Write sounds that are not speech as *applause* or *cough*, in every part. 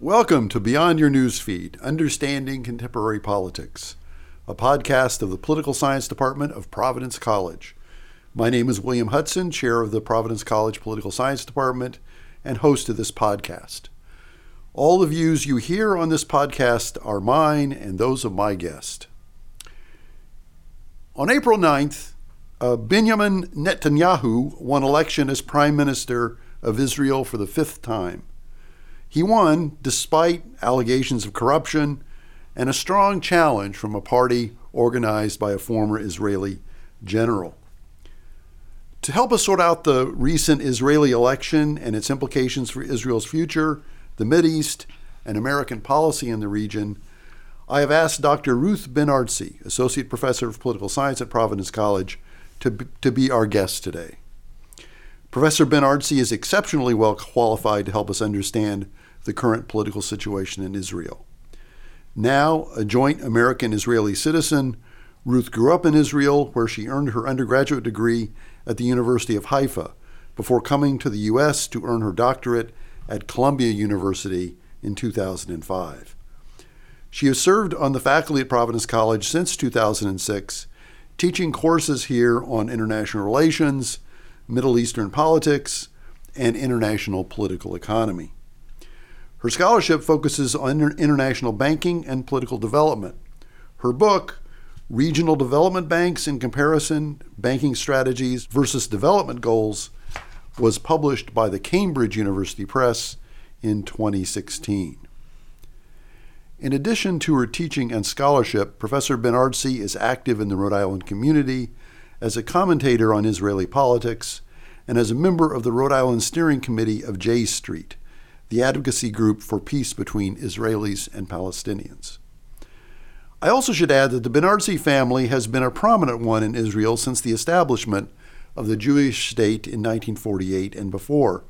Welcome to Beyond Your Newsfeed Understanding Contemporary Politics, a podcast of the Political Science Department of Providence College. My name is William Hudson, chair of the Providence College Political Science Department and host of this podcast. All the views you hear on this podcast are mine and those of my guest. On April 9th, uh, Benjamin Netanyahu won election as Prime Minister of Israel for the fifth time. He won despite allegations of corruption and a strong challenge from a party organized by a former Israeli general. To help us sort out the recent Israeli election and its implications for Israel's future, the East, and American policy in the region, I have asked Dr. Ruth Ben-Artzi, Associate Professor of Political Science at Providence College, to, be, to be our guest today. Professor Ben-Artzi is exceptionally well qualified to help us understand the current political situation in Israel. Now, a joint American Israeli citizen, Ruth grew up in Israel, where she earned her undergraduate degree at the University of Haifa before coming to the U.S. to earn her doctorate at Columbia University in 2005. She has served on the faculty at Providence College since 2006, teaching courses here on international relations, Middle Eastern politics, and international political economy. Her scholarship focuses on international banking and political development. Her book, Regional Development Banks in Comparison Banking Strategies versus Development Goals, was published by the Cambridge University Press in 2016. In addition to her teaching and scholarship, Professor Ben-Artzi is active in the Rhode Island community as a commentator on Israeli politics and as a member of the Rhode Island Steering Committee of J Street, the advocacy group for peace between Israelis and Palestinians. I also should add that the Ben-Artzi family has been a prominent one in Israel since the establishment of the Jewish state in 1948 and before.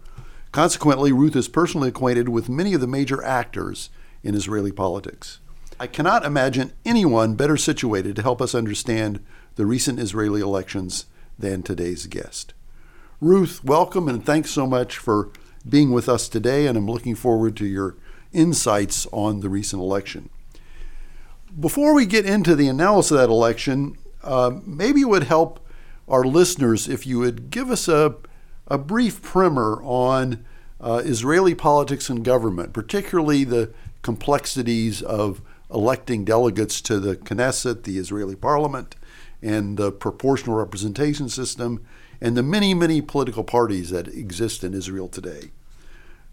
Consequently, Ruth is personally acquainted with many of the major actors in Israeli politics. I cannot imagine anyone better situated to help us understand the recent Israeli elections than today's guest. Ruth, welcome and thanks so much for being with us today, and I'm looking forward to your insights on the recent election. Before we get into the analysis of that election, uh, maybe it would help our listeners if you would give us a, a brief primer on uh, Israeli politics and government, particularly the complexities of electing delegates to the Knesset, the Israeli parliament, and the proportional representation system, and the many, many political parties that exist in Israel today.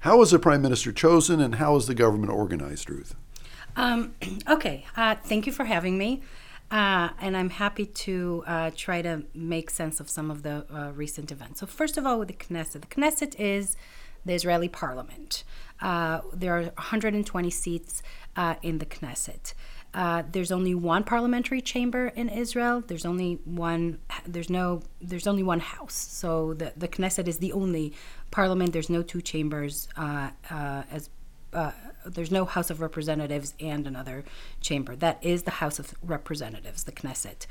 How is the prime minister chosen, and how is the government organized, Ruth? Um, *clears throat* okay, uh, thank you for having me. Uh, and I'm happy to uh, try to make sense of some of the uh, recent events. So, first of all, with the Knesset, the Knesset is the Israeli parliament. Uh, there are 120 seats uh, in the Knesset. Uh, there's only one parliamentary chamber in Israel. There's only one. There's no. There's only one house. So the the Knesset is the only parliament. There's no two chambers as uh, there's no House of Representatives and another chamber. That is the House of Representatives, the Knesset.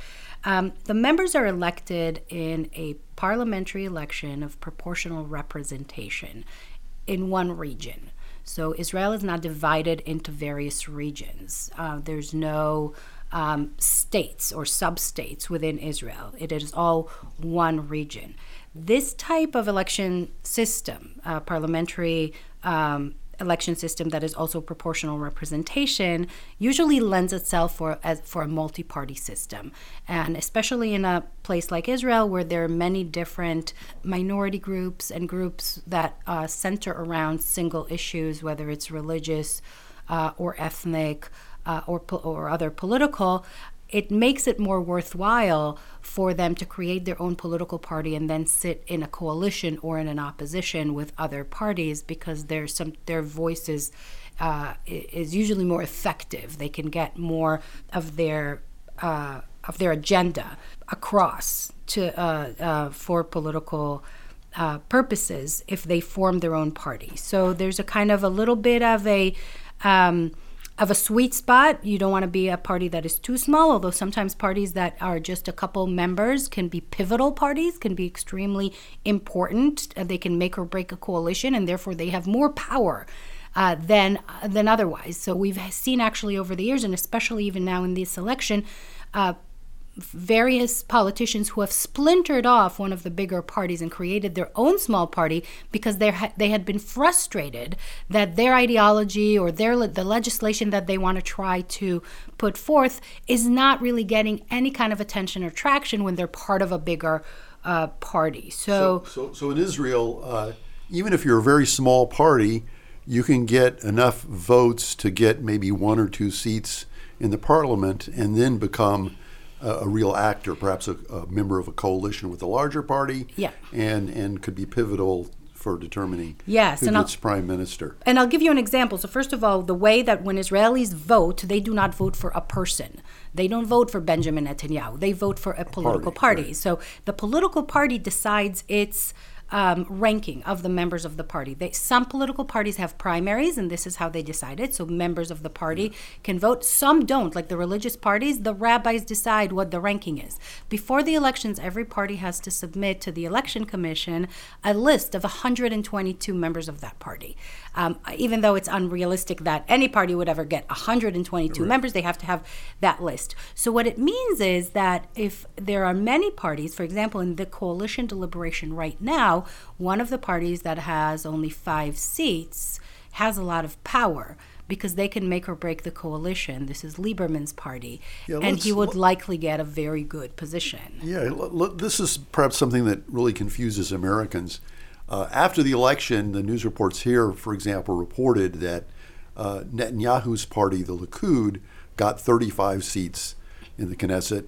Um, the members are elected in a parliamentary election of proportional representation in one region. So Israel is not divided into various regions. Uh, there's no um, states or sub states within Israel, it is all one region. This type of election system, uh, parliamentary um, election system that is also proportional representation usually lends itself for as for a multi-party system. And especially in a place like Israel where there are many different minority groups and groups that uh, center around single issues whether it's religious uh, or ethnic uh, or, or other political it makes it more worthwhile for them to create their own political party and then sit in a coalition or in an opposition with other parties because there's some their voices uh, is usually more effective. They can get more of their uh, of their agenda across to uh, uh for political uh, purposes if they form their own party. So there's a kind of a little bit of a um, of a sweet spot. You don't want to be a party that is too small, although sometimes parties that are just a couple members can be pivotal parties, can be extremely important. They can make or break a coalition, and therefore they have more power uh, than than otherwise. So we've seen actually over the years, and especially even now in this election. Uh, various politicians who have splintered off one of the bigger parties and created their own small party because they ha- they had been frustrated that their ideology or their le- the legislation that they want to try to put forth is not really getting any kind of attention or traction when they're part of a bigger uh, party. So, so, so, so in Israel, uh, even if you're a very small party, you can get enough votes to get maybe one or two seats in the parliament and then become a, a real actor, perhaps a, a, member of a coalition with a larger party, yeah. and, and could be pivotal for determining yes, who and gets I'll, prime minister. And I'll give you an example. So, first of all, the way that when Israelis vote, they do not vote for a person. They don't vote for Benjamin Netanyahu. They vote for a political Party, party. right. So, the political party decides its um, ranking of the members of the party. They, some political parties have primaries, and this is how they decide it. So members of the party can vote. Some don't. Like the religious parties, the rabbis decide what the ranking is. Before the elections, every party has to submit to the election commission a list of 122 members of that party. Um, even though it's unrealistic that any party would ever get 122 members, they have to have that list. So what it means is that if there are many parties, for example, in the coalition deliberation right now, one of the parties that has only five seats has a lot of power because they can make or break the coalition. This is Lieberman's party, Yeah, and he would likely get a very good position. Yeah, l- l- this is perhaps something that really confuses Americans. Uh, after the election, the news reports here, for example, reported that uh, Netanyahu's party, the Likud, got 35 seats in the Knesset,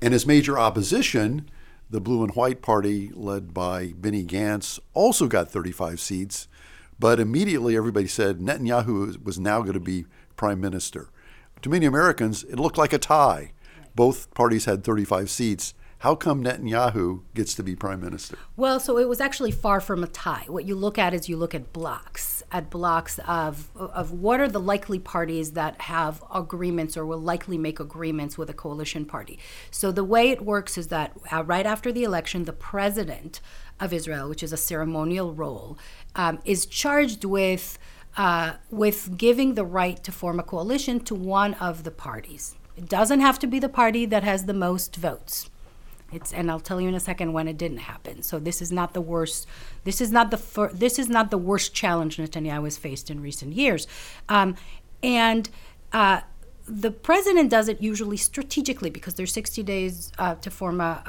and his major opposition, the Blue and White Party, led by Benny Gantz, also got 35 seats. But immediately everybody said Netanyahu was now going to be prime minister. To many Americans, it looked like a tie. Both parties had 35 seats. How come Netanyahu gets to be prime minister? Well, so it was actually far from a tie. What you look at is you look at blocs, at blocs of of what are the likely parties that have agreements or will likely make agreements with a coalition party. So the way it works is that uh, right after the election, the president of Israel, which is a ceremonial role, um, is charged with uh, with giving the right to form a coalition to one of the parties. It doesn't have to be the party that has the most votes. It's, and I'll tell you in a second when it didn't happen. So this is not the worst. This is not the fir- this is not the worst challenge Netanyahu has faced in recent years, um, and. Uh, the president does it usually strategically because there's 60 days uh, to form a,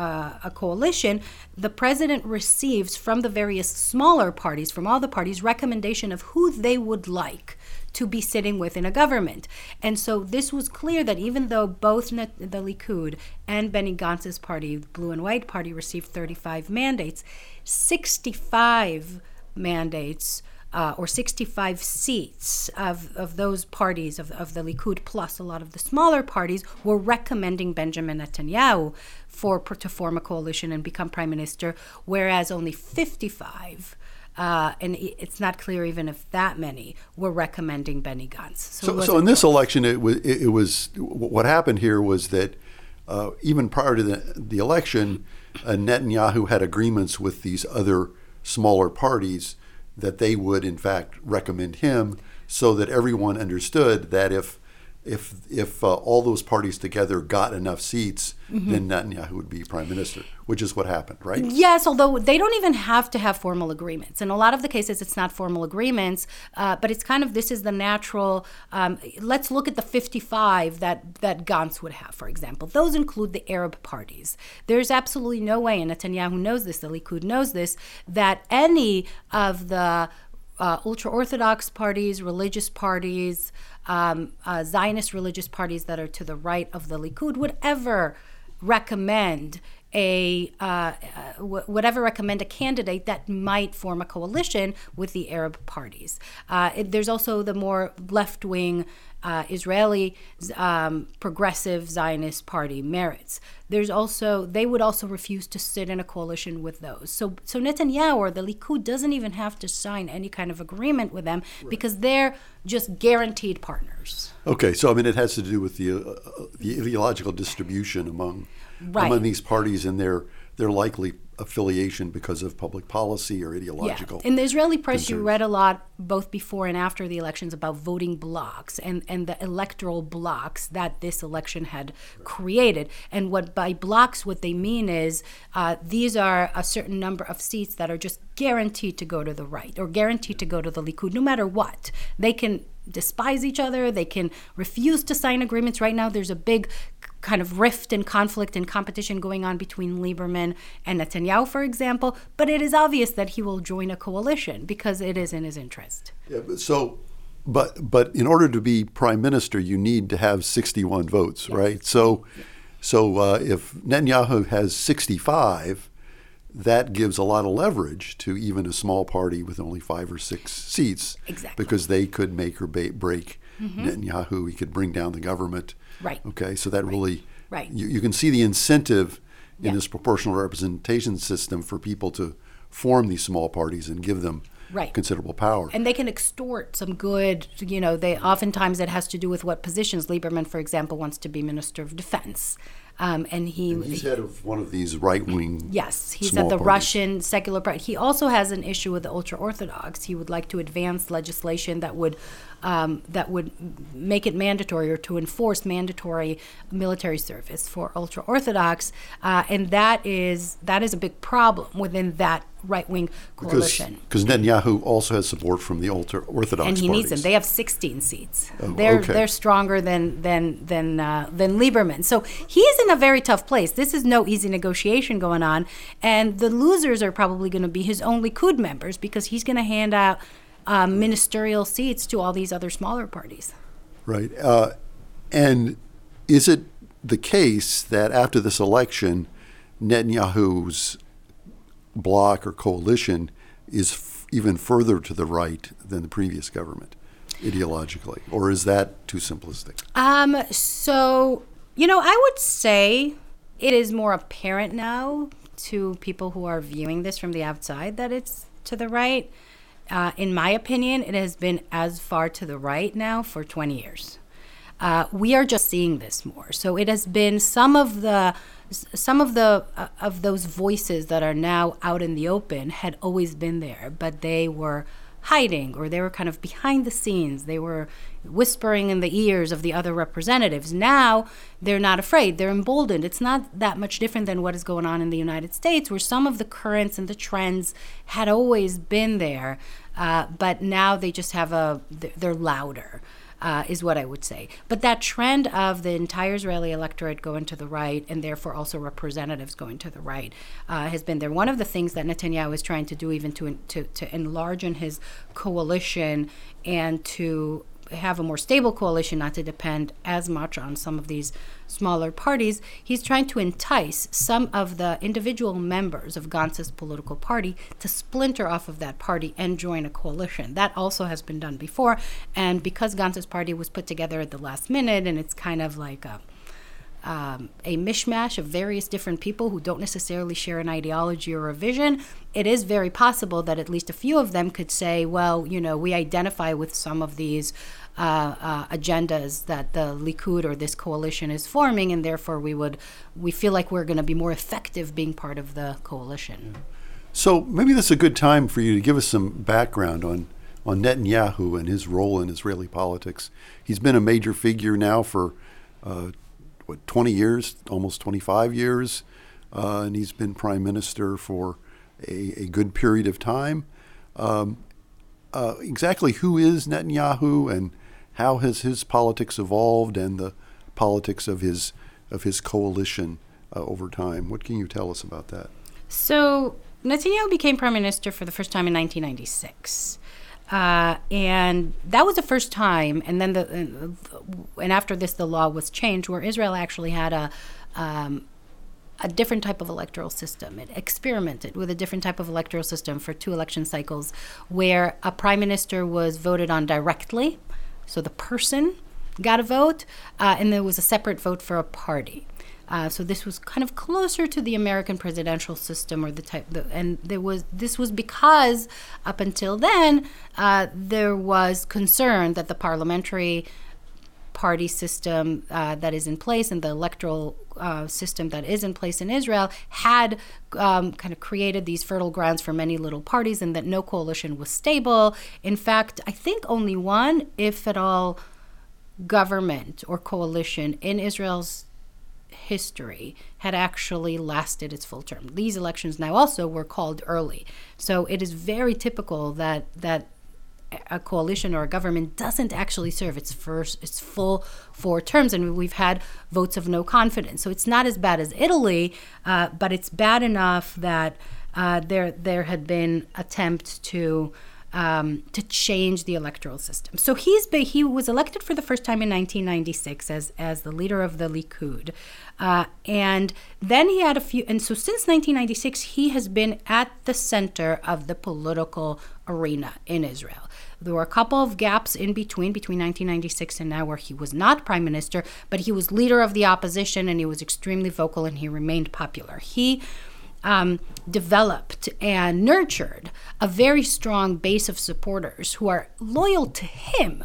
a, a, coalition. The president receives from the various smaller parties, from all the parties, recommendation of who they would like to be sitting within a government. And so this was clear that even though both the Likud and Benny Gantz's party, Blue and White Party, received 35 mandates, 65 mandates. Uh, or 65 seats of, of those parties, of, of the Likud, plus a lot of the smaller parties, were recommending Benjamin Netanyahu for to form a coalition and become prime minister, whereas only 55 uh, and it's not clear even if that many were recommending Benny Gantz. So, so, in this election, it was, it, it was what happened here was that uh, even prior to the, the election, uh, Netanyahu had agreements with these other smaller parties that they would, in fact, recommend him, so that everyone understood that if if if uh, all those parties together got enough seats, mm-hmm. then Netanyahu would be prime minister, which is what happened, right? Yes, although they don't even have to have formal agreements. In a lot of the cases, it's not formal agreements, uh, but it's kind of this is the natural. Um, let's look at the 55 that that Gantz would have, for example. Those include the Arab parties. There's absolutely no way, and Netanyahu knows this, the Likud knows this, that any of the uh, ultra Orthodox parties, religious parties, um, uh, Zionist religious parties that are to the right of the Likud would ever recommend a uh, w- whatever recommend a candidate that might form a coalition with the Arab parties. Uh, it, there's also the more left wing uh, Israeli um, progressive Zionist party Meretz. There's also they would also refuse to sit in a coalition with those. So so Netanyahu or the Likud doesn't even have to sign any kind of agreement with them right. because they're just guaranteed partners. Okay, so I mean it has to do with the uh, the ideological distribution among right. among these parties and their their likely affiliation because of public policy or ideological. Yeah. In the Israeli press, concerns. you read a lot both before and after the elections about voting blocs and, and the electoral blocs that this election had created. And what by blocs, what they mean is uh, these are a certain number of seats that are just guaranteed to go to the right or guaranteed to go to the Likud, no matter what. They can despise each other. They can refuse to sign agreements. Right now, there's a big kind of rift and conflict and competition going on between Lieberman and Netanyahu, for example. But it is obvious that he will join a coalition because it is in his interest. Yeah, but so, but but in order to be prime minister, you need to have 61 votes, Yes. right? So, so uh, if Netanyahu has 65, that gives a lot of leverage to even a small party with only five or six seats, Exactly. because they could make or break Netanyahu. He could bring down the government. Right. Okay, so that really, Right. You, you can see the incentive in Yeah. this proportional representation system for people to form these small parties and give them Right. considerable power. And they can extort some good, you know, they oftentimes it has to do with what positions. Lieberman, for example, wants to be Minister of Defense. Um, and he, He's head of one of these right wing. Yes, he's at the parties. Russian secular party. He also has an issue with the ultra orthodox. He would like to advance legislation that would um, that would make it mandatory or to enforce mandatory military service for ultra orthodox, uh, and that is that is a big problem within that right wing Because coalition. because Netanyahu also has support from the ultra orthodox and he parties. needs them. They have 16 seats. Oh, they're okay. they're stronger than than than uh, than Lieberman. So he's in a very tough place. This is no easy negotiation going on, and the losers are probably going to be his own Likud members because he's going to hand out uh, ministerial seats to all these other smaller parties. Right. Uh, and is it the case that after this election, Netanyahu's bloc or coalition is f- even further to the right than the previous government ideologically? Or is that too simplistic? Um, so, you know, I would say it is more apparent now to people who are viewing this from the outside that it's to the right. Uh, in my opinion, it has been as far to the right now for 20 years. Uh, we are just seeing this more. So it has been some of the some of the uh, of those voices that are now out in the open had always been there, but they were hiding or they were kind of behind the scenes. They were whispering in the ears of the other representatives. Now they're not afraid. They're emboldened. It's not that much different than what is going on in the United States, where some of the currents and the trends had always been there, uh, but now they just have a they're louder uh, is what I would say. But that trend of the entire Israeli electorate going to the right, and therefore also representatives going to the right, uh, has been there. One of the things that Netanyahu is trying to do, even to to, to enlarge in his coalition and to have a more stable coalition, not to depend as much on some of these smaller parties, he's trying to entice some of the individual members of Gantz's political party to splinter off of that party and join a coalition. That also has been done before. And because Gantz's party was put together at the last minute and it's kind of like a um, a mishmash of various different people who don't necessarily share an ideology or a vision, it is very possible that at least a few of them could say, well, you know, we identify with some of these uh, uh, agendas that the Likud or this coalition is forming, and therefore we would we feel like we're going to be more effective being part of the coalition. So maybe this is a good time for you to give us some background on, on Netanyahu and his role in Israeli politics. He's been a major figure now for uh, what 20 years, almost 25 years, uh, and he's been prime minister for a, a good period of time. Um, uh, exactly who is Netanyahu and how has his politics evolved and the politics of his of his coalition uh, over time? What can you tell us about that? So Netanyahu became prime minister for the first time in 1996. Uh, and that was the first time, and then the and after this, the law was changed, where Israel actually had a um, a different type of electoral system. It experimented with a different type of electoral system for two election cycles, where a prime minister was voted on directly, so the person got a vote, uh, and there was a separate vote for a party. Uh, so this was kind of closer to the American presidential system, or the type. The, and there was this was because up until then uh, there was concern that the parliamentary party system uh, that is in place and the electoral uh, system that is in place in Israel had um, kind of created these fertile grounds for many little parties and that no coalition was stable. In fact, I think only one, if at all, government or coalition in Israel's history had actually lasted its full term. These elections now also were called early. So it is very typical that that a coalition or a government doesn't actually serve its first its full four terms and we've had votes of no confidence so it's not as bad as italy uh, but it's bad enough that uh, there there had been attempts to um, to change the electoral system. So he's been, he was elected for the first time in 1996 as as the leader of the Likud, uh, and then he had a few. And so since 1996, he has been at the center of the political arena in Israel. There were a couple of gaps in between, between 1996 and now, where he was not prime minister, but he was leader of the opposition and he was extremely vocal and he remained popular. He um, developed and nurtured a very strong base of supporters who are loyal to him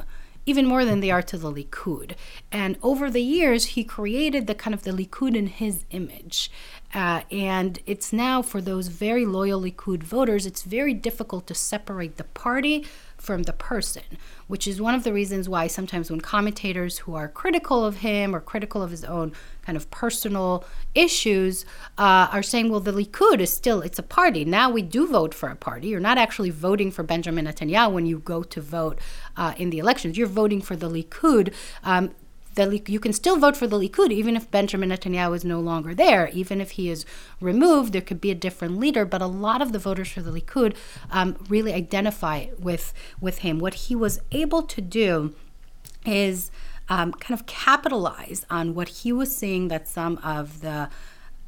even more than they are to the Likud. And over the years, he created the kind of the Likud in his image. Uh, and it's now for those very loyal Likud voters, it's very difficult to separate the party from the person, which is one of the reasons why sometimes when commentators who are critical of him or critical of his own kind of personal issues uh, are saying, well, the Likud is still, it's a party. Now we do vote for a party. You're not actually voting for Benjamin Netanyahu when you go to vote uh, in the elections. You're voting for the Likud. Um, the, you can still vote for the Likud even if Benjamin Netanyahu is no longer there. Even if he is removed, there could be a different leader. But a lot of the voters for the Likud um, really identify with with him. What he was able to do is um, kind of capitalize on what he was seeing that some of the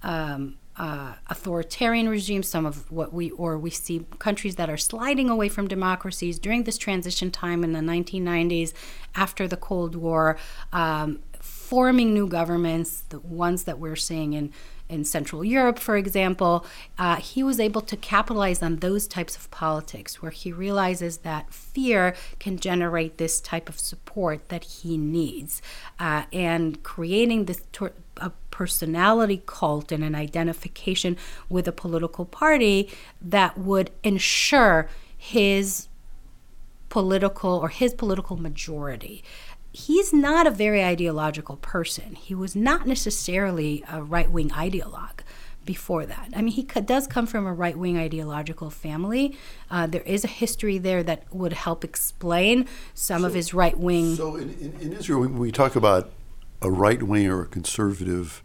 um, uh, authoritarian regimes, some of what we or we see countries that are sliding away from democracies during this transition time in the 1990s, after the Cold War, um, forming new governments, the ones that we're seeing in in Central Europe, for example, uh, he was able to capitalize on those types of politics where he realizes that fear can generate this type of support that he needs. Uh, and creating this a personality cult and an identification with a political party that would ensure his political or his political majority he's not a very ideological person. He was not necessarily a right wing ideologue before that. I mean, he does come from a right wing ideological family. Uh, there is a history there that would help explain some so, of his right wing. So, in, in, in, Israel, when we talk about a right wing or a conservative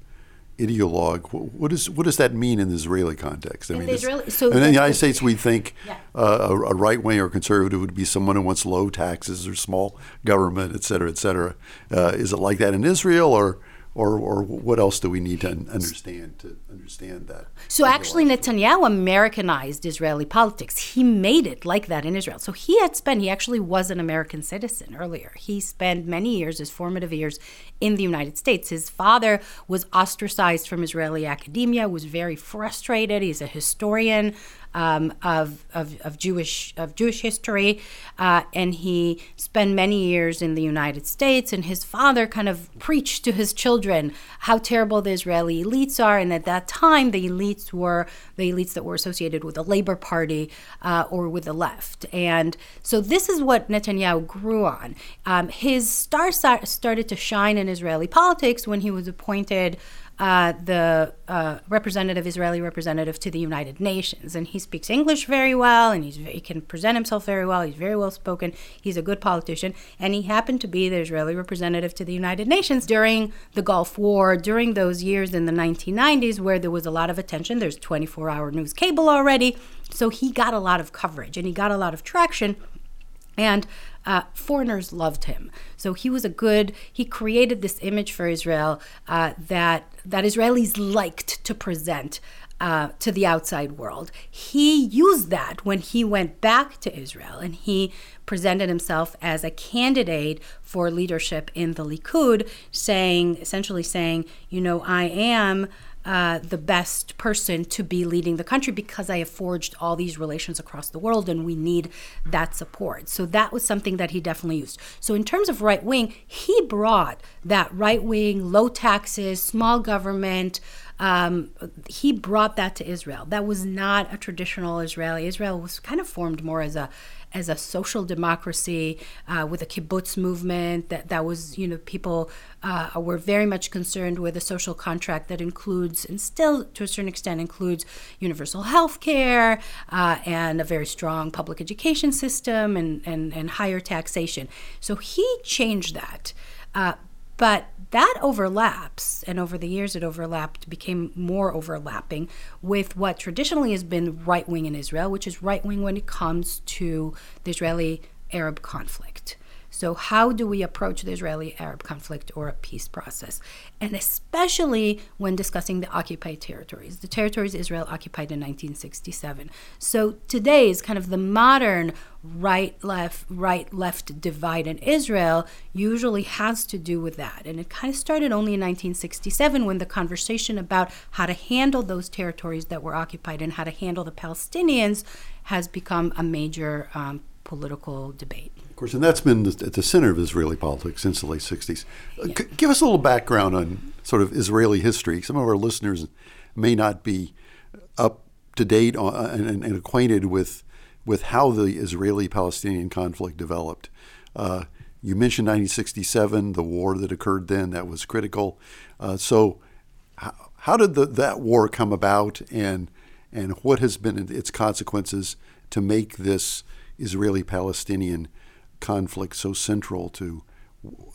ideologue, what, is, what does that mean in the Israeli context? I in mean, the Israeli, so in the United States, we think yeah. uh, a, a right wing or conservative would be someone who wants low taxes or small government, et cetera, et cetera. Uh, is it like that in Israel, or or, or what else do we need to understand to understand that? So actually, Netanyahu Americanized Israeli politics. He made it like that in Israel. So he had spent. He actually was an American citizen earlier. He spent many years, his formative years, in the United States. His father was ostracized from Israeli academia. Was very frustrated. He's a historian um, of, of, of, Jewish of Jewish history, uh, and he spent many years in the United States. And his father kind of preached to his children how terrible the Israeli elites are. And at that time, the elites were the elites that were associated with the Labor Party uh, or with the left. And so this is what Netanyahu grew on. Um, his star started to shine in Israeli politics when he was appointed uh, the uh, representative, Israeli representative to the United Nations. And he speaks English very well, and he's, he can present himself very well. He's very well spoken. He's a good politician. And he happened to be the Israeli representative to the United Nations during the Gulf War, during those years in the 1990s where there was a lot of attention. There's 24 hour news cable already. So he got a lot of coverage and he got a lot of traction. And uh, foreigners loved him. So he was a good. He created this image for Israel uh, that that Israelis liked to present uh, to the outside world. He used that when he went back to Israel and he presented himself as a candidate for leadership in the Likud, saying essentially saying, you know, I am uh, the best person to be leading the country because I have forged all these relations across the world and we need that support. So that was something that he definitely used. So, in terms of right wing, he brought that right wing, low taxes, small government. Um, he brought that to Israel. That was not a traditional Israeli. Israel was kind of formed more as a as a social democracy uh, with a kibbutz movement that, that was, you know, people uh, were very much concerned with a social contract that includes, and still to a certain extent includes, universal health care uh, and a very strong public education system and, and, and higher taxation. So he changed that. But that overlaps, and over the years it overlapped, became more overlapping with what traditionally has been right wing in Israel, which is right wing when it comes to the Israeli Arab conflict. So, how do we approach the Israeli Arab conflict or a peace process? And especially when discussing the occupied territories, the territories Israel occupied in 1967. So, today is kind of the modern right left right left divide in Israel usually has to do with that and it kind of started only in 1967 when the conversation about how to handle those territories that were occupied and how to handle the Palestinians has become a major um, political debate. Of course, and that's been at the center of Israeli politics since the late 60s. Uh, give us a little background on sort of Israeli history. Some of our listeners may not be up to date on, and, and, acquainted with, with how the Israeli Palestinian conflict developed. Uh, you mentioned 1967, the war that occurred then, that was critical. Uh, so, how, how did the, that war come about, and, and what has been its consequences to make this Israeli Palestinian conflict so central to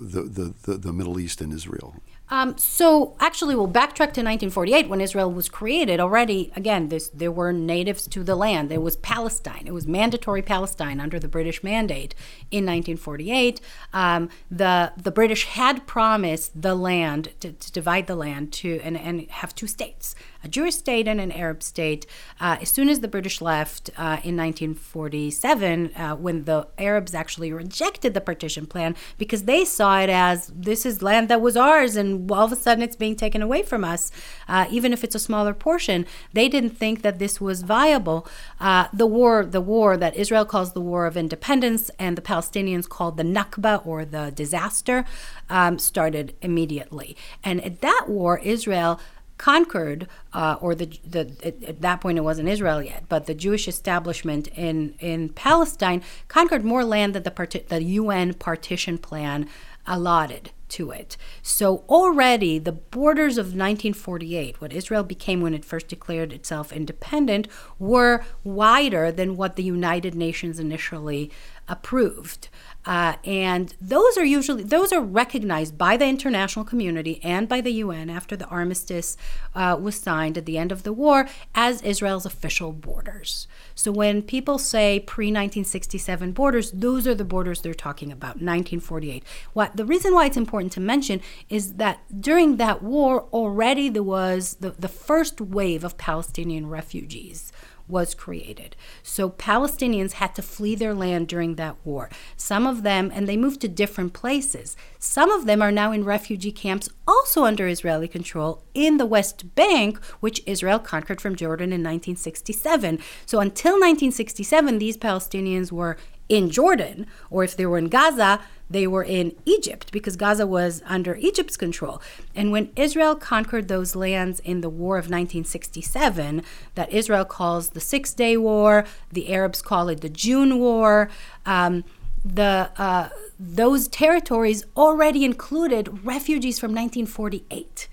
the, the, the, the Middle East and Israel? Um, so actually, we'll backtrack to 1948 when Israel was created. Already, again, this, there were natives to the land. There was Palestine. It was mandatory Palestine under the British mandate in 1948. Um, the the British had promised the land to, to, divide the land to and, and have two states, a Jewish state and an Arab state. Uh, as soon as the British left uh, in 1947, uh, when the Arabs actually rejected the partition plan because they saw it as this is land that was ours and all of a sudden it's being taken away from us, uh, even if it's a smaller portion. They didn't think that this was viable. Uh, the war, the war that Israel calls the War of Independence and the Palestinians called the Nakba or the disaster, um, started immediately. And at that war, Israel conquered, uh, or the, the at that point it wasn't Israel yet, but the Jewish establishment in in Palestine conquered more land than the the UN partition plan allotted to it. So already the borders of 1948, what Israel became when it first declared itself independent, were wider than what the United Nations initially approved. Uh, and those are usually those are recognized by the international community and by the UN after the armistice uh, was signed at the end of the war as Israel's official borders. So when people say pre-1967 borders, those are the borders they're talking about, 1948. What the reason why it's important to mention is that during that war already there was the, the first wave of Palestinian refugees was created. So Palestinians had to flee their land during that war. Some of them, and they moved to different places. Some of them are now in refugee camps, also under Israeli control, in the West Bank, which Israel conquered from Jordan in 1967. So until 1967, these Palestinians were in Jordan, or if they were in Gaza, they were in Egypt because Gaza was under Egypt's control. And when Israel conquered those lands in the War of 1967, that Israel calls the Six Day War, the Arabs call it the June War, um, the uh, those territories already included refugees from 1948.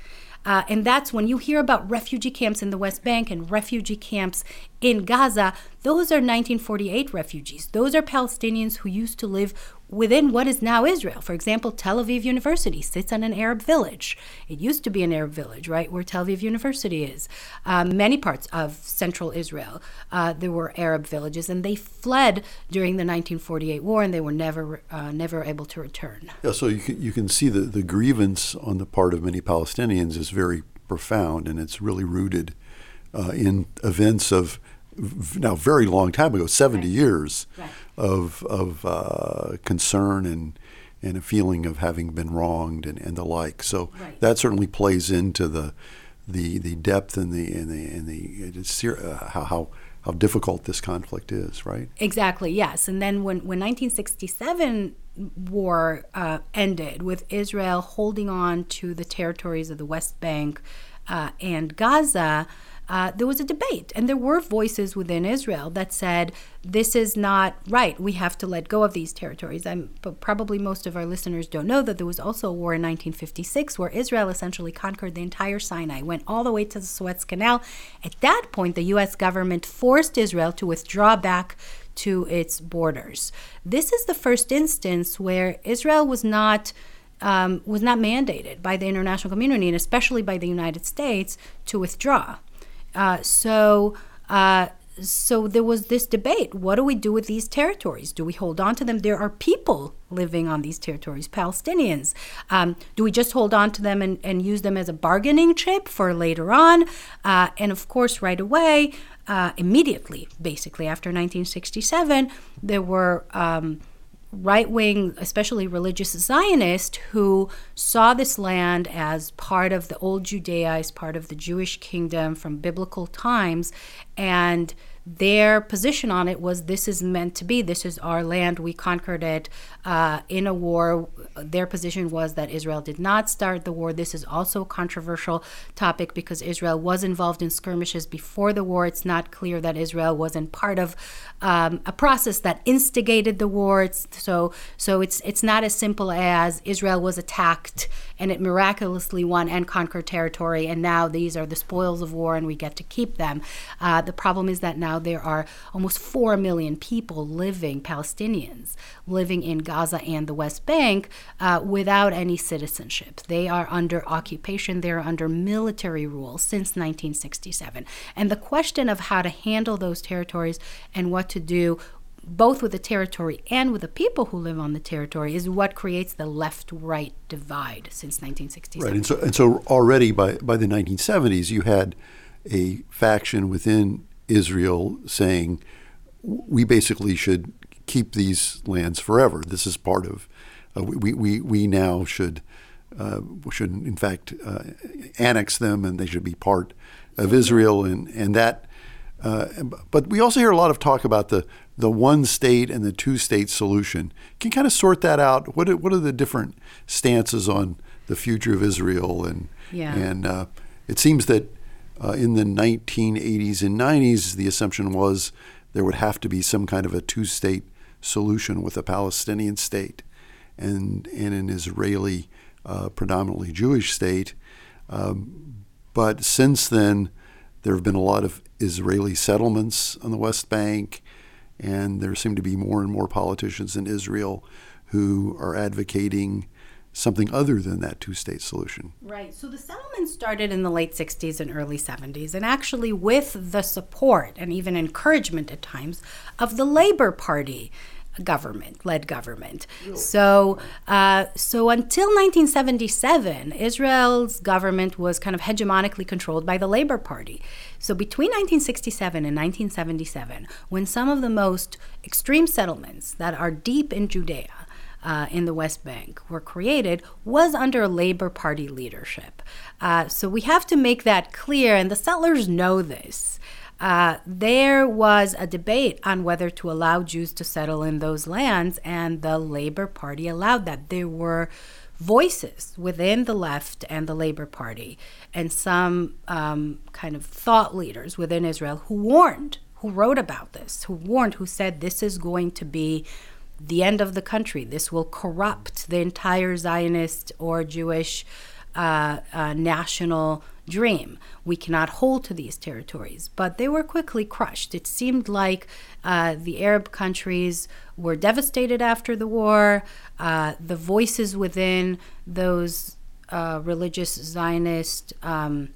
Uh, and that's when you hear about refugee camps in the West Bank and refugee camps in Gaza, those are 1948 refugees. Those are Palestinians who used to live within what is now Israel. For example, Tel Aviv University sits on an Arab village. It used to be an Arab village, right, where Tel Aviv University is. Um, many parts of central Israel, uh, there were Arab villages, and they fled during the 1948 war, and they were never, uh, never able to return. Yeah, so you can, you can see the, the grievance on the part of many Palestinians is very profound, and it's really rooted uh, in events of now very long time ago, 70 right. years right. Of, of uh, concern and, and a feeling of having been wronged and, and the like. So right. that certainly plays into the, the the depth and the and the and the uh, how how how difficult this conflict is, right? Exactly. Yes. And then when when 1967 war uh, ended with Israel holding on to the territories of the West Bank uh, and Gaza, uh, there was a debate, and there were voices within Israel that said this is not right. We have to let go of these territories. I'm, but probably most of our listeners don't know that there was also a war in 1956 where Israel essentially conquered the entire Sinai, went all the way to the Suez Canal. At that point, the U.S. government forced Israel to withdraw back to its borders. This is the first instance where Israel was not. Um, was not mandated by the international community and especially by the United States to withdraw. Uh, so, uh, so there was this debate. What do we do with these territories? Do we hold on to them? There are people living on these territories palestinians. Um, do we just hold on to them and, and, use them as a bargaining chip for later on? Uh, and of course right away uh, immediately basically after 1967 there were um, right wing, especially religious Zionists, who saw this land as part of the old Judea, as part of the Jewish kingdom from biblical times, and their position on it was this is meant to be. This is our land. We conquered it uh, in a war. Their position was that israel did not start the war. This is also a controversial topic because israel was involved in skirmishes before the war. It's not clear that israel wasn't part of um, a process that instigated the war it's, so so it's it's not as simple as israel was attacked and it miraculously won and conquered territory and now these are the spoils of war and we get to keep them uh, the problem is that now there are almost 4 million people living, Palestinians, living in Gaza and the West Bank uh, without any citizenship. They are under occupation, they're under military rule since 1967. And the question of how to handle those territories and what to do both with the territory and with the people who live on the territory is what creates the left-right divide since 1967. Right, and so and so already by by the 1970s, you had a faction within Israel saying we basically should keep these lands forever. This is part of uh, we, we we now should uh, should in fact uh, annex them and they should be part of Israel and and that. Uh, but we also hear a lot of talk about the the one state and the two state solution. Can you kind of sort that out? What are, what are the different stances on the future of Israel and yeah. and uh, it seems that uh, in the 1980s and 90s, the assumption was there would have to be some kind of a two state solution with a Palestinian state and, and an Israeli, uh, predominantly Jewish state. Um, but since then, there have been a lot of Israeli settlements on the West Bank, and there seem to be more and more politicians in Israel who are advocating something other than that two state solution. Right. So the settlement started in the late 60s and early 70s, and actually with the support and even encouragement at times of the Labor Party government, led government. So, uh, so until 1977, Israel's government was kind of hegemonically controlled by the Labor Party. So between 1967 and 1977, when some of the most extreme settlements that are deep in Judea uh, in the West Bank were created was under Labor Party leadership. Uh, so we have to make that clear, and the settlers know this. Uh, there was a debate on whether to allow Jews to settle in those lands, and the Labor Party allowed that. There were voices within the left and the Labor Party, and some um, kind of thought leaders within Israel who warned, who wrote about this, who warned, who said this is going to be the end of the country. This will corrupt the entire Zionist or Jewish uh, uh, national dream. We cannot hold to these territories. But they were quickly crushed. It seemed like uh, the Arab countries were devastated after the war. Uh, the voices within those uh, religious Zionist um,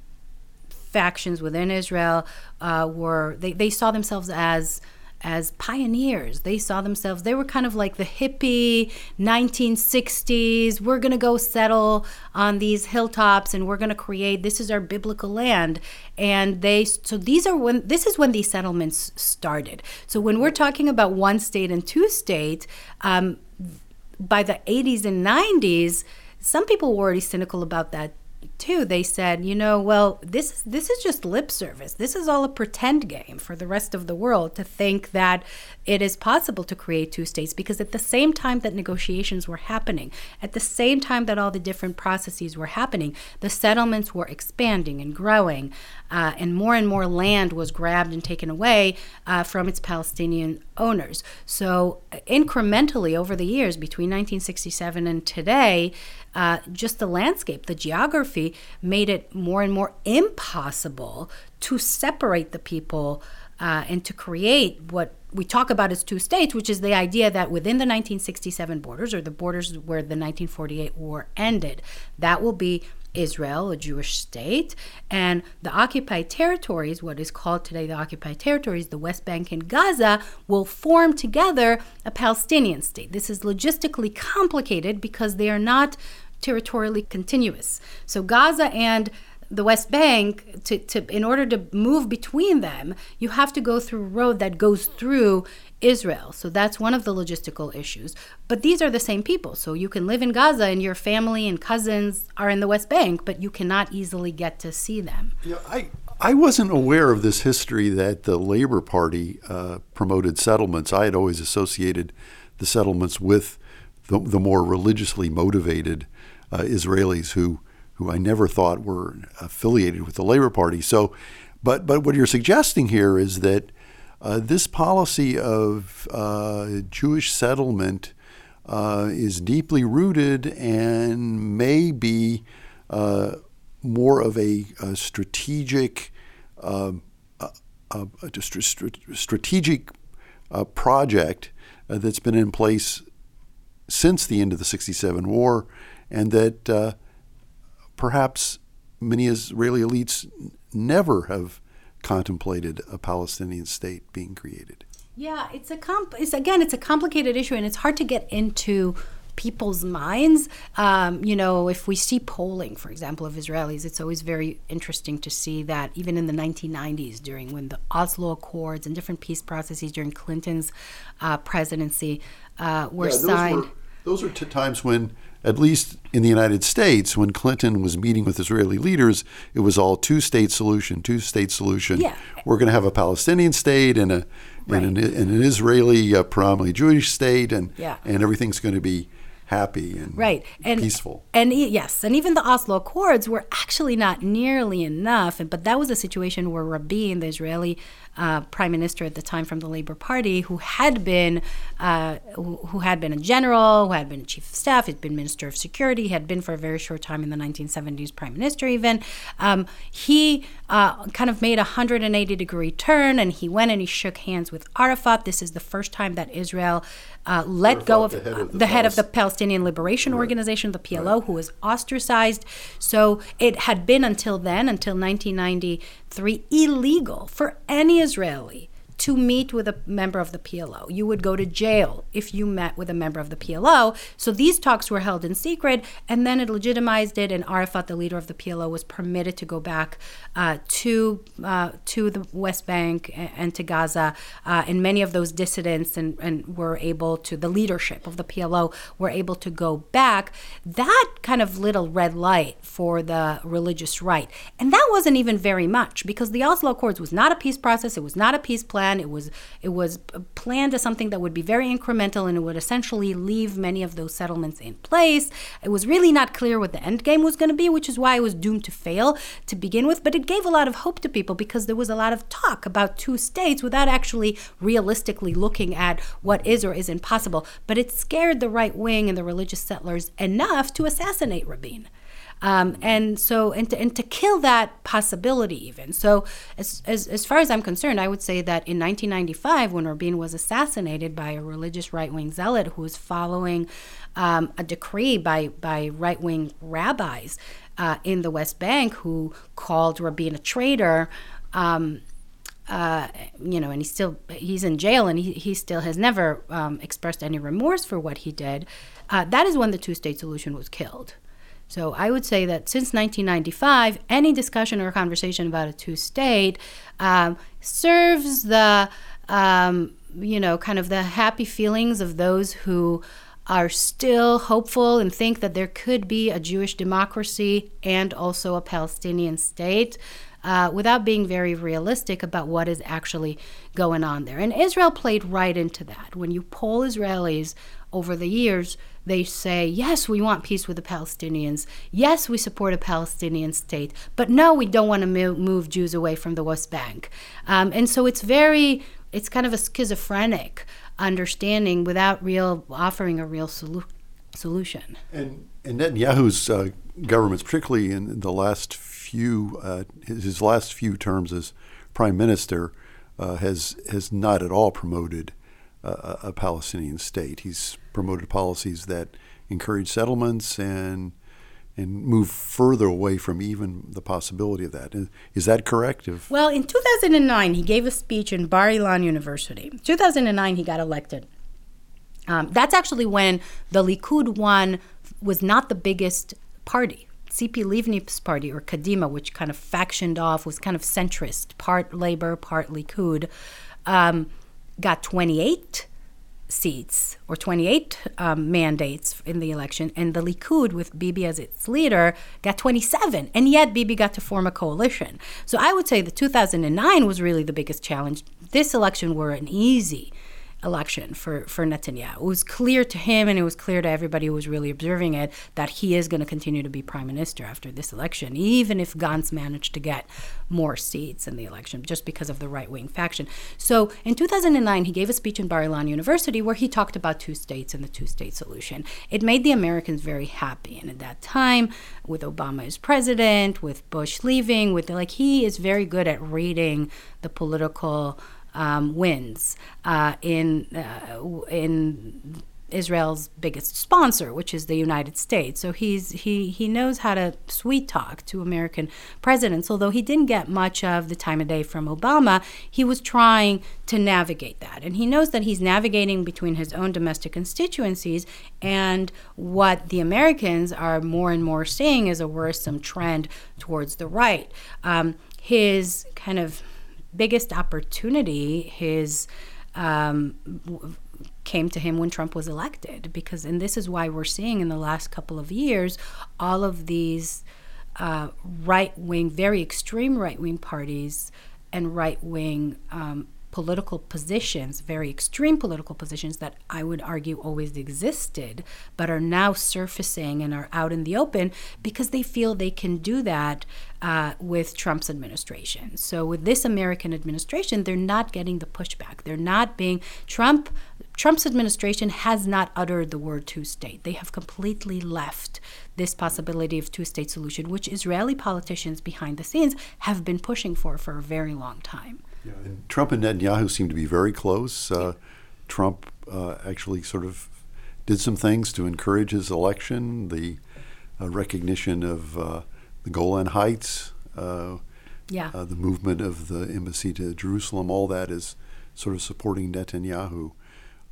factions within Israel uh, were, they, they saw themselves as as pioneers. They saw themselves, they were kind of like the hippie 1960s. We're going to go settle on these hilltops and we're going to create, this is our biblical land. And they, so these are when, this is when these settlements started. So when we're talking about one state and two state, um, by the 80s and 90s, some people were already cynical about that too, they said, you know, well, this this is just lip service. This is all a pretend game for the rest of the world to think that it is possible to create two states because at the same time that negotiations were happening, at the same time that all the different processes were happening, the settlements were expanding and growing, uh, and more and more land was grabbed and taken away uh, from its Palestinian owners. So incrementally over the years between 1967 and today, uh, just the landscape, the geography made it more and more impossible to separate the people uh, and to create what we talk about as two states, which is the idea that within the 1967 borders or the borders where the 1948 war ended, that will be Israel, a Jewish state, and the occupied territories, what is called today the occupied territories, the West Bank and Gaza, will form together a Palestinian state. This is logistically complicated because they are not territorially continuous. So Gaza and the West Bank, to, to in order to move between them, you have to go through a road that goes through Israel. So that's one of the logistical issues. But these are the same people. So you can live in Gaza and your family and cousins are in the West Bank, but you cannot easily get to see them. Yeah, I, I wasn't aware of this history that the Labor Party uh, promoted settlements. I had always associated the settlements with the, the more religiously motivated uh, Israelis who who I never thought were affiliated with the Labor Party. So, but but what you're suggesting here is that uh, this policy of uh, Jewish settlement uh, is deeply rooted and may be uh, more of a, a strategic, um, a, a strategic uh, project uh, that's been in place since the end of the '67 war, and that perhaps many Israeli elites never have contemplated a Palestinian state being created. Yeah, it's a comp. It's again, it's a complicated issue, and it's hard to get into people's minds. Um, you know, if we see polling, for example, of Israelis, it's always very interesting to see that even in the 1990s, during when the Oslo Accords and different peace processes during Clinton's uh, presidency uh, were yeah, signed. Were, those are t- times when at least in the United States, when Clinton was meeting with Israeli leaders, it was all two state solution, two state solution. Yeah. We're going to have a Palestinian state and a right. and, an, and an, Israeli, uh, predominantly Jewish state, and yeah. and everything's going to be happy and right and peaceful. And yes, and even the Oslo Accords were actually not nearly enough. But that was a situation where Rabin, the Israeli uh, prime minister at the time from the Labor Party, who had been uh, who, who, had been a general, who had been chief of staff, had been minister of security, had been for a very short time in the 1970s prime minister even. Um, he uh, kind of made a 180 degree turn, and he went and he shook hands with Arafat. This is the first time that Israel uh, let Arafat, go of the head of the, the, head of the Palestinian Liberation right. Organization, the PLO, right. who was ostracized. So it had been until then, until 1993, illegal for any Israeli to meet with a member of the PLO. You would go to jail if you met with a member of the PLO. So these talks were held in secret, and then it legitimized it. And Arafat, the leader of the PLO, was permitted to go back uh, to uh, to the West Bank and, and to Gaza. Uh, and many of those dissidents and, and were able to the leadership of the PLO were able to go back. That kind of little red light for the religious right, and that wasn't even very much because the Oslo Accords was not a peace process. It was not a peace plan plan. It was it was planned as something that would be very incremental and it would essentially leave many of those settlements in place. It was really not clear what the end game was going to be, which is why it was doomed to fail to begin with. But it gave a lot of hope to people because there was a lot of talk about two states without actually realistically looking at what is or isn't possible. But it scared the right wing and the religious settlers enough to assassinate Rabin. Um, and so and to, and to kill that possibility even so as, as, as far as i'm concerned i would say that in 1995 when rabin was assassinated by a religious right-wing zealot who was following um, a decree by by right-wing rabbis uh, in the west bank who called rabin a traitor um, uh, you know, and he's still he's in jail, and he, he still has never um, expressed any remorse for what he did. Uh, that is when the two-state solution was killed. So I would say that since 1995, any discussion or conversation about a two state um, serves the, um, you know, kind of the happy feelings of those who are still hopeful and think that there could be a Jewish democracy and also a Palestinian state. Uh, without being very realistic about what is actually going on there. And Israel played right into that. When you poll Israelis over the years, they say, yes, we want peace with the Palestinians. Yes, we support a Palestinian state. But no, we don't want to move Jews away from the West Bank. Um, and so it's very, it's kind of a schizophrenic understanding without real offering a real solu- solution. And, and Netanyahu's uh, governments, particularly in the last few uh, his last few terms as prime minister, uh, has has not at all promoted a, a Palestinian state. He's promoted policies that encourage settlements and and move further away from even the possibility of that. Is that correct? If well, in 2009, he gave a speech in Bar Ilan University. 2009, he got elected. Um, that's actually when the Likud won, was not the biggest party. Tzipi Livni's party, or Kadima, which kind of factioned off, was kind of centrist, part Labor, part Likud, um, got 28 seats or 28 um, mandates in the election, and the Likud, with Bibi as its leader, got 27. And yet, Bibi got to form a coalition. So I would say the 2009 was really the biggest challenge. This election were an easy election for, for Netanyahu. It was clear to him and it was clear to everybody who was really observing it that he is going to continue to be prime minister after this election, even if Gantz managed to get more seats in the election just because of the right wing faction. So in 2009, he gave a speech in Bar Ilan University where he talked about two states and the two state solution. It made the Americans very happy. And at that time, with Obama as president, with Bush leaving, with like he is very good at reading the political um, wins uh, in uh, in Israel's biggest sponsor, which is the United States. So he's he he knows how to sweet talk to American presidents. Although he didn't get much of the time of day from Obama, he was trying to navigate that, and he knows that he's navigating between his own domestic constituencies and what the Americans are more and more seeing as a worrisome trend towards the right. Um, his kind of biggest opportunity his um, came to him when Trump was elected because and this is why we're seeing in the last couple of years all of these uh, right wing very extreme right wing parties and right wing um, political positions, very extreme political positions that I would argue always existed, but are now surfacing and are out in the open because they feel they can do that uh, with Trump's administration. So with this American administration, they're not getting the pushback. They're not being Trump. Trump's administration has not uttered the word two state. They have completely left this possibility of two state solution, which Israeli politicians behind the scenes have been pushing for for a very long time. Yeah, and Trump and Netanyahu seem to be very close. Uh, Trump uh, actually sort of did some things to encourage his election, the uh, recognition of uh, the Golan Heights, uh, yeah. Uh, the movement of the embassy to Jerusalem, all that is sort of supporting Netanyahu.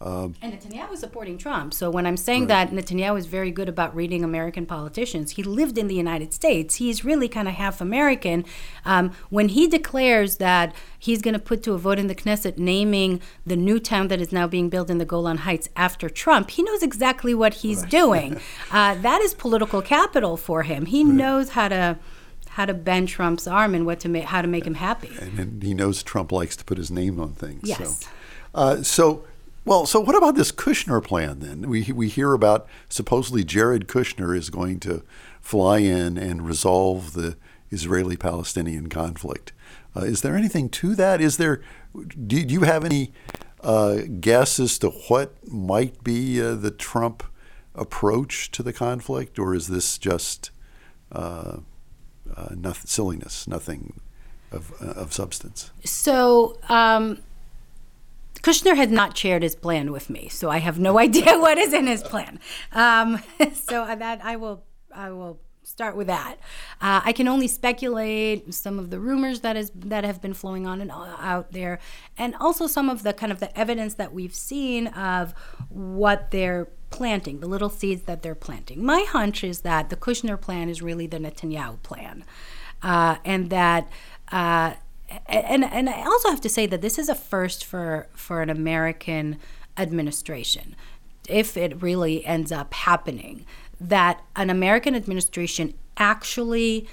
Um, and Netanyahu is supporting Trump. So when I'm saying right. that Netanyahu is very good about reading American politicians, he lived in the United States. He's really kind of half American. Um, when he declares that he's going to put to a vote in the Knesset naming the new town that is now being built in the Golan Heights after Trump, he knows exactly what he's right. doing. *laughs* uh, that is political capital for him. He right. knows how to how to bend Trump's arm and what to make how to make him happy. And, and he knows Trump likes to put his name on things. Yes. So, uh, so well, so what about this Kushner plan then? We, we hear about supposedly Jared Kushner is going to fly in and resolve the Israeli Palestinian conflict. Uh, is there anything to that? Is there, do, do you have any uh, guess as to what might be uh, the Trump approach to the conflict, or is this just uh, uh, nothing, silliness, nothing of, of substance? So, um, Kushner had not shared his plan with me, so I have no *laughs* idea what is in his plan. Um, *laughs* so that I will, I will start with that. Uh, I can only speculate some of the rumors that is that have been flowing on and out there, and also some of the kind of the evidence that we've seen of what they're planting, the little seeds that they're planting. My hunch is that the Kushner plan is really the Netanyahu plan, uh, and that. Uh, and and I also have to say that this is a first for for an American administration. if it really ends up happening, that an American administration actually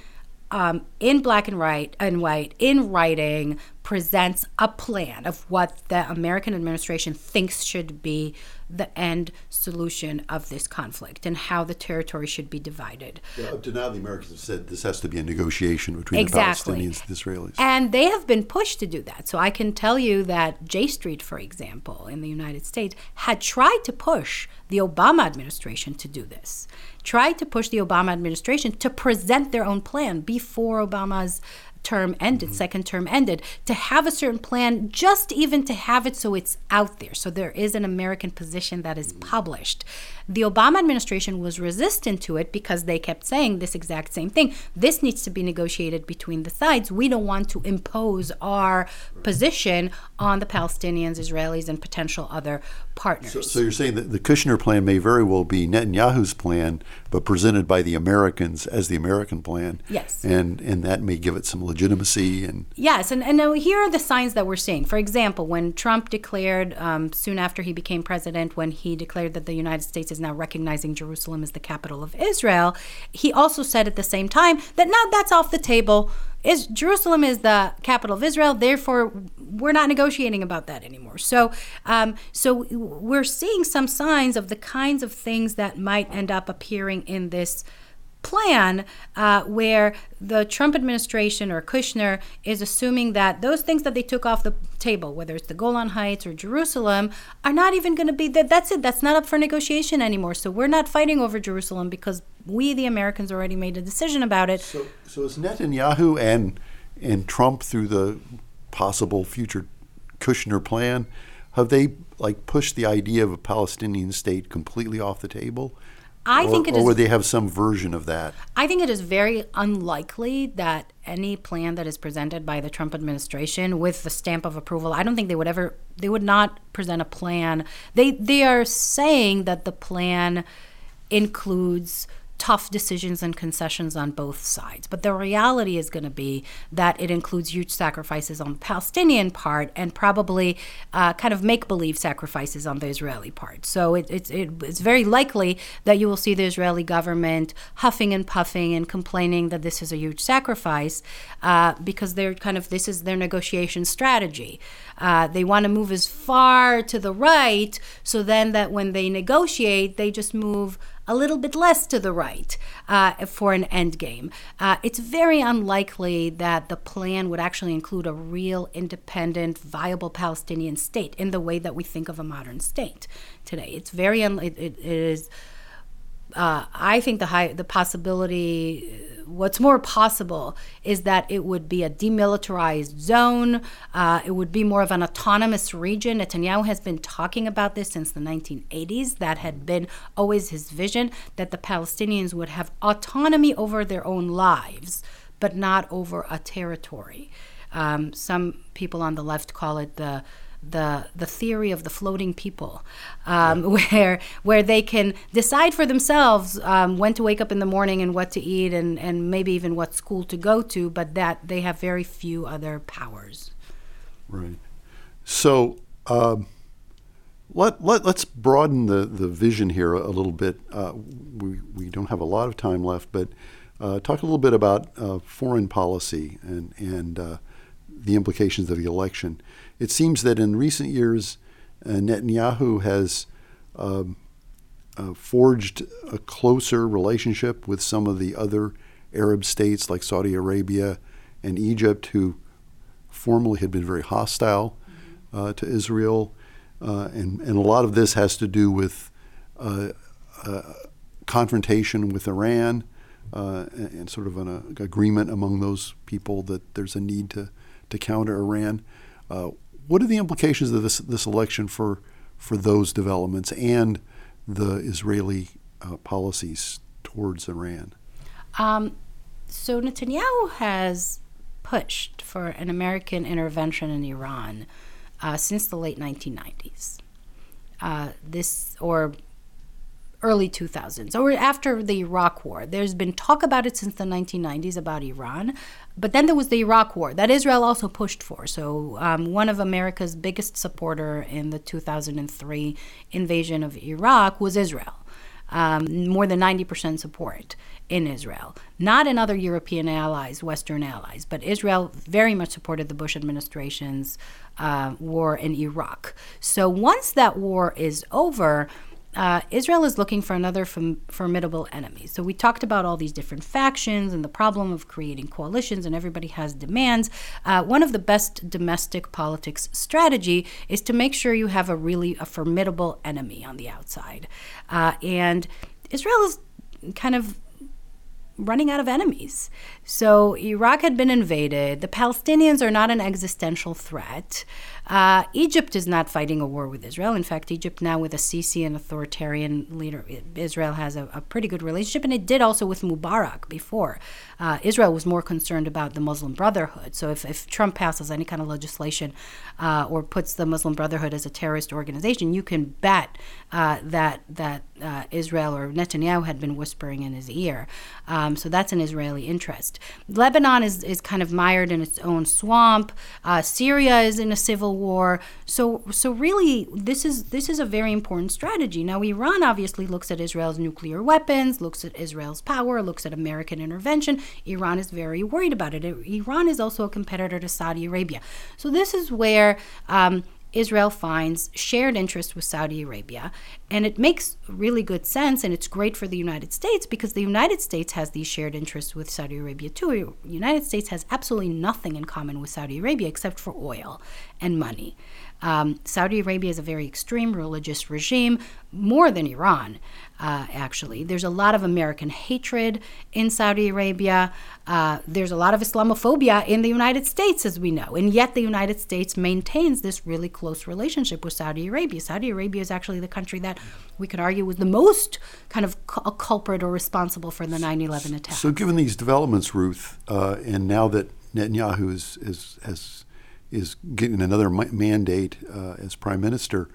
um, in black and white and white in writing presents a plan of what the American administration thinks should be the end solution of this conflict and how the territory should be divided. Yeah, up to now, the Americans have said this has to be a negotiation between exactly. the Palestinians and the Israelis. And they have been pushed to do that. So I can tell you that J Street, for example, in the United States, had tried to push the Obama administration to do this, tried to push the Obama administration to present their own plan before Obama's term ended, mm-hmm. second term ended, to have a certain plan, just even to have it so it's out there, so there is an American position that is published. The Obama administration was resistant to it because they kept saying this exact same thing. This needs to be negotiated between the sides. We don't want to impose our position on the Palestinians, Israelis, and potential other partners. So, so, you're saying that the Kushner plan may very well be Netanyahu's plan, but presented by the Americans as the American plan. Yes. And and that may give it some legitimacy and. Yes, and and here are the signs that we're seeing. For example, when Trump declared um, soon after he became president, when he declared that the United States is now recognizing Jerusalem as the capital of Israel, he also said at the same time that now that's off the table. Is Jerusalem is the capital of Israel, therefore we're not negotiating about that anymore. So, um, so we're seeing some signs of the kinds of things that might end up appearing in this plan uh, where the Trump administration or Kushner is assuming that those things that they took off the table, whether it's the Golan Heights or Jerusalem, are not even going to be that. That's it. That's not up for negotiation anymore. So we're not fighting over Jerusalem because we, the Americans, already made a decision about it. So, so is Netanyahu and and Trump through the possible future Kushner plan, have they like pushed the idea of a Palestinian state completely off the table? I or, think it or is, would they have some version of that? I think it is very unlikely that any plan that is presented by the Trump administration with the stamp of approval, I don't think they would ever they would not present a plan. They they are saying that the plan includes tough decisions and concessions on both sides. But the reality is going to be that it includes huge sacrifices on the Palestinian part and probably uh, kind of make believe sacrifices on the Israeli part. So it, it, it, it's very likely that you will see the Israeli government huffing and puffing and complaining that this is a huge sacrifice uh, because they're kind of, this is their negotiation strategy. Uh, they want to move as far to the right so then that when they negotiate, they just move a little bit less to the right uh, for an end game. Uh, it's very unlikely that the plan would actually include a real independent, viable Palestinian state in the way that we think of a modern state today. It's very un- it, it is. Uh, I think the high the possibility what's more possible is that it would be a demilitarized zone. Uh, it would be more of an autonomous region. Netanyahu has been talking about this since the 1980s. That had been always his vision that the Palestinians would have autonomy over their own lives, but not over a territory. Um, some people on the left call it the the the theory of the floating people, um, *laughs* where where they can decide for themselves um, when to wake up in the morning and what to eat and and maybe even what school to go to, but that they have very few other powers. Right. So. Um, let, let, let's broaden the, the vision here a, a little bit. Uh, we, we don't have a lot of time left, but uh, talk a little bit about uh, foreign policy and, and uh, the implications of the election. It seems that in recent years, uh, Netanyahu has um, uh, forged a closer relationship with some of the other Arab states like Saudi Arabia and Egypt, who formerly had been very hostile uh, to Israel. Uh, and, and a lot of this has to do with uh, confrontation with Iran and, and, sort of an agreement among those people that there's a need to, to counter Iran. Uh, what are the implications of this this election for for those developments and the Israeli uh, policies towards Iran? Um, so Netanyahu has pushed for an American intervention in Iran uh, since the late 1990s. Uh, this or early 2000s or after the Iraq War. There's been talk about it since the 1990s about Iran, but then there was the Iraq War that Israel also pushed for. So um, one of America's biggest supporter in the 2003 invasion of Iraq was Israel. Um, more than 90% support in Israel, not in other European allies, Western allies, but Israel very much supported the Bush administration's uh, war in Iraq. So once that war is over, uh, Israel is looking for another fam- formidable enemy. So we talked about all these different factions and the problem of creating coalitions, and everybody has demands. Uh, one of the best domestic politics strategy is to make sure you have a really a formidable enemy on the outside, uh, and Israel is kind of running out of enemies. So Iraq had been invaded. The Palestinians are not an existential threat. Uh, Egypt is not fighting a war with Israel. In fact, Egypt now with a Sisi, an authoritarian leader, Israel has a, a pretty good relationship, and it did also with Mubarak before. Uh, Israel was more concerned about the Muslim Brotherhood. So if, if Trump passes any kind of legislation uh, or puts the Muslim Brotherhood as a terrorist organization, you can bet uh, that that uh, Israel or Netanyahu had been whispering in his ear. Um, so that's an Israeli interest. Lebanon is, is kind of mired in its own swamp. Uh, Syria is in a civil war. So so really, this is this is a very important strategy. Now, Iran obviously looks at Israel's nuclear weapons, looks at Israel's power, looks at American intervention. Iran is very worried about it. Iran is also a competitor to Saudi Arabia. So this is where um, Israel finds shared interests with Saudi Arabia. And it makes really good sense and it's great for the United States because the United States has these shared interests with Saudi Arabia too. The United States has absolutely nothing in common with Saudi Arabia except for oil and money. Um, Saudi Arabia is a very extreme religious regime, more than Iran, uh, actually. There's a lot of American hatred in Saudi Arabia. Uh, there's a lot of Islamophobia in the United States, as we know. And yet, the United States maintains this really close relationship with Saudi Arabia. Saudi Arabia is actually the country that we could argue was the most kind of a culprit or responsible for the 9 11 attack. So, given these developments, Ruth, uh, and now that Netanyahu is, is, has is getting another mandate uh, as prime minister.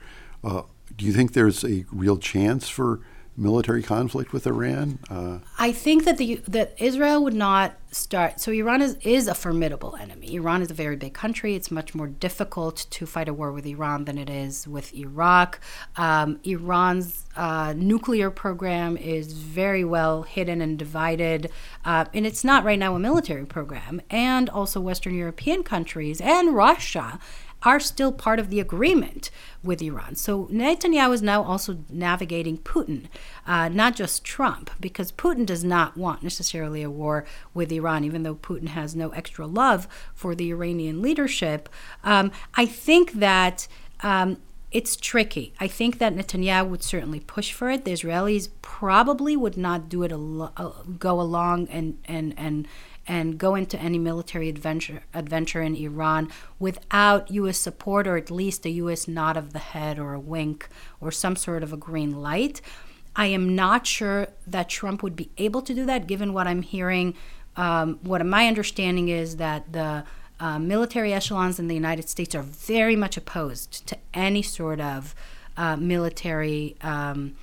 Uh, do you think there's a real chance for military conflict with Iran? Uh, I think that the that Israel would not start. So Iran is is a formidable enemy. Iran is a very big country. It's much more difficult to fight a war with Iran than it is with Iraq. Um, Iran's uh, nuclear program is very well hidden and divided, uh, and it's not right now a military program. And also Western European countries and Russia are still part of the agreement with Iran. So Netanyahu is now also navigating Putin, uh, not just Trump, because Putin does not want necessarily a war with Iran, even though Putin has no extra love for the Iranian leadership. Um, I think that. Um, it's tricky. I think that Netanyahu would certainly push for it. The Israelis probably would not do it, al- uh, go along and, and, and and go into any military adventure adventure in Iran without U.S. support or at least a U.S. nod of the head or a wink or some sort of a green light. I am not sure that Trump would be able to do that, given what I'm hearing. Um, what my understanding is that the uh, military echelons in the United States are very much opposed to any sort of uh, military um,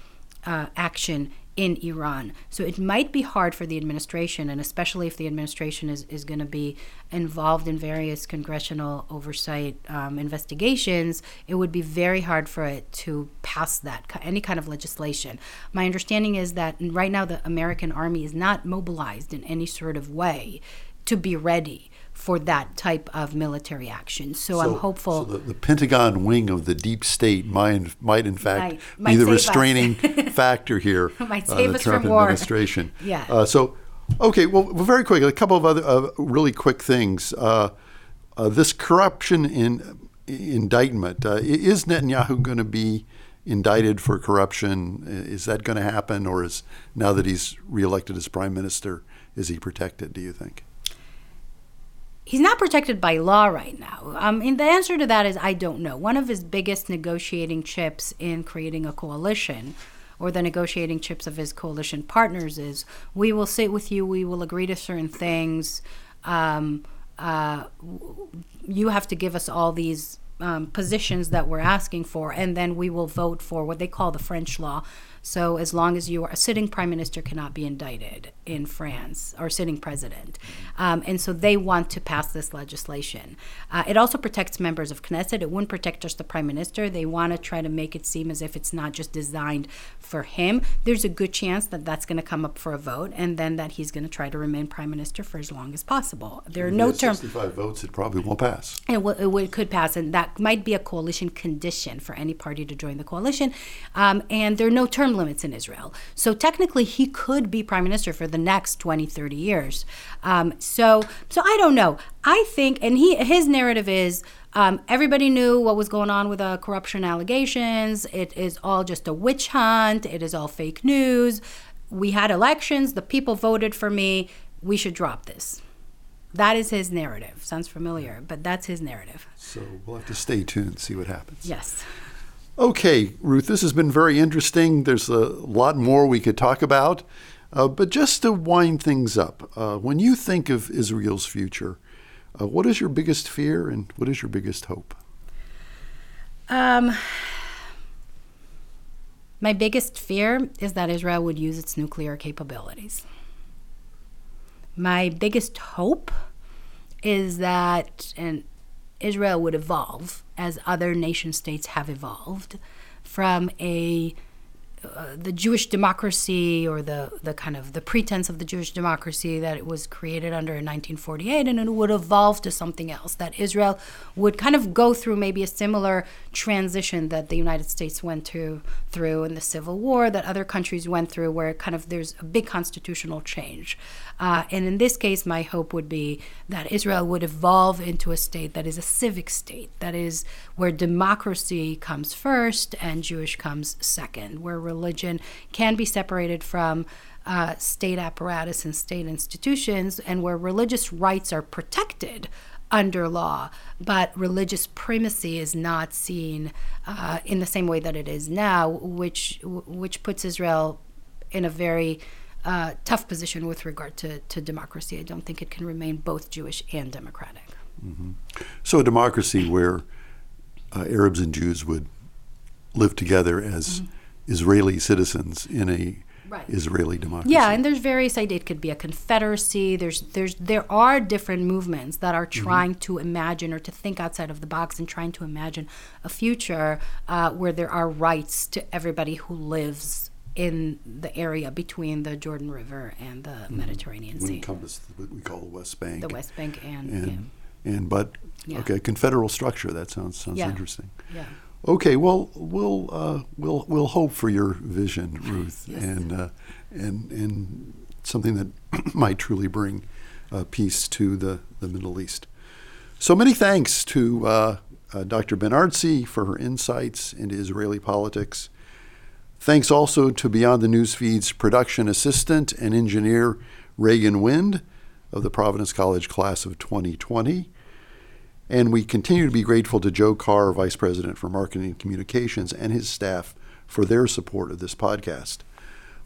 uh, action in Iran. So it might be hard for the administration, and especially if the administration is, is going to be involved in various congressional oversight um, investigations, it would be very hard for it to pass that, any kind of legislation. My understanding is that right now the American army is not mobilized in any sort of way to be ready for that type of military action. So, so I'm hopeful. So the, the, Pentagon wing of the deep state might, might in fact, might, might be the restraining *laughs* factor here *laughs* might save uh, the us Trump from war. administration. *laughs* yeah. Uh, so, okay, well, very quick, a couple of other uh, really quick things. Uh, uh, this corruption in indictment uh, is Netanyahu going to be indicted for corruption? Is that going to happen, or is now that he's reelected as prime minister, is he protected? Do you think? He's not protected by law right now. Um, and the answer to that is I don't know. One of his biggest negotiating chips in creating a coalition, or the negotiating chips of his coalition partners, is we will sit with you, we will agree to certain things. Um, uh, you have to give us all these um, positions that we're asking for, and then we will vote for what they call the French law So as long as you are a sitting prime minister cannot be indicted in France or sitting president, um, and so they want to pass this legislation. Uh, it also protects members of Knesset. It wouldn't protect just the prime minister. They want to try to make it seem as if it's not just designed for him. There's a good chance that that's going to come up for a vote, and then that he's going to try to remain prime minister for as long as possible. There are no terms. 65 votes, it probably won't pass. It, w- it could pass, and that might be a coalition condition for any party to join the coalition. Um, and there are no term limits in Israel. So technically, he could be prime minister for the next 20, 30 years. Um, so, so I don't know. I think, and he his narrative is um, everybody knew what was going on with the corruption allegations. It is all just a witch hunt. It is all fake news. We had elections. The people voted for me. We should drop this. That is his narrative. Sounds familiar, but that's his narrative. So we'll have to stay tuned and see what happens. Yes. Okay, Ruth, this has been very interesting. There's a lot more we could talk about. Uh, but just to wind things up, uh, when you think of Israel's future, uh, what is your biggest fear and what is your biggest hope? Um, my biggest fear is that Israel would use its nuclear capabilities. My biggest hope is that and Israel would evolve as other nation states have evolved from a uh, the Jewish democracy or the, the kind of the pretense of the Jewish democracy that it was created under in 1948 and it would evolve to something else that Israel would kind of go through maybe a similar transition that the United States went through through in the Civil War that other countries went through where kind of there's a big constitutional change uh, and in this case my hope would be that Israel would evolve into a state that is a civic state that is where democracy comes first and Jewish comes second where religion can be separated from uh, state apparatus and state institutions, and where religious rights are protected under law, but religious primacy is not seen uh, in the same way that it is now, which which puts Israel in a very uh, tough position with regard to, to democracy. I don't think it can remain both Jewish and democratic. Mm-hmm. So, a democracy where uh, Arabs and Jews would live together as mm-hmm. Israeli citizens in a right. Israeli democracy. Yeah, and there's various ideas. It could be a confederacy. There's there's there are different movements that are mm-hmm. trying mm-hmm. to imagine or to think outside of the box and trying to imagine a future uh, where there are rights to everybody who lives in the area between the Jordan River and the mm-hmm. Mediterranean Sea. encompass what we call the West Bank. The West Bank and and, yeah. and but yeah. okay, confederal structure. That sounds sounds yeah. interesting. Yeah. Okay, well, we'll uh, we'll we'll hope for your vision, Ruth, yes. and uh, and and something that *clears throat* might truly bring uh, peace to the, the Middle East. So many thanks to uh, uh, Dr. Ben Artzi for her insights into Israeli politics. Thanks also to Beyond the Newsfeed's production assistant and engineer Reagan Wind of the Providence College class of 2020. And we continue to be grateful to Joe Carr, Vice President for Marketing and Communications, and his staff for their support of this podcast.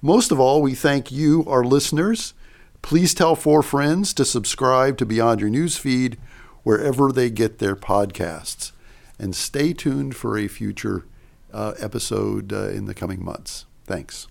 Most of all, we thank you, our listeners. Please tell four friends to subscribe to Beyond Your News feed wherever they get their podcasts. And stay tuned for a future episode uh, in the coming months. Thanks.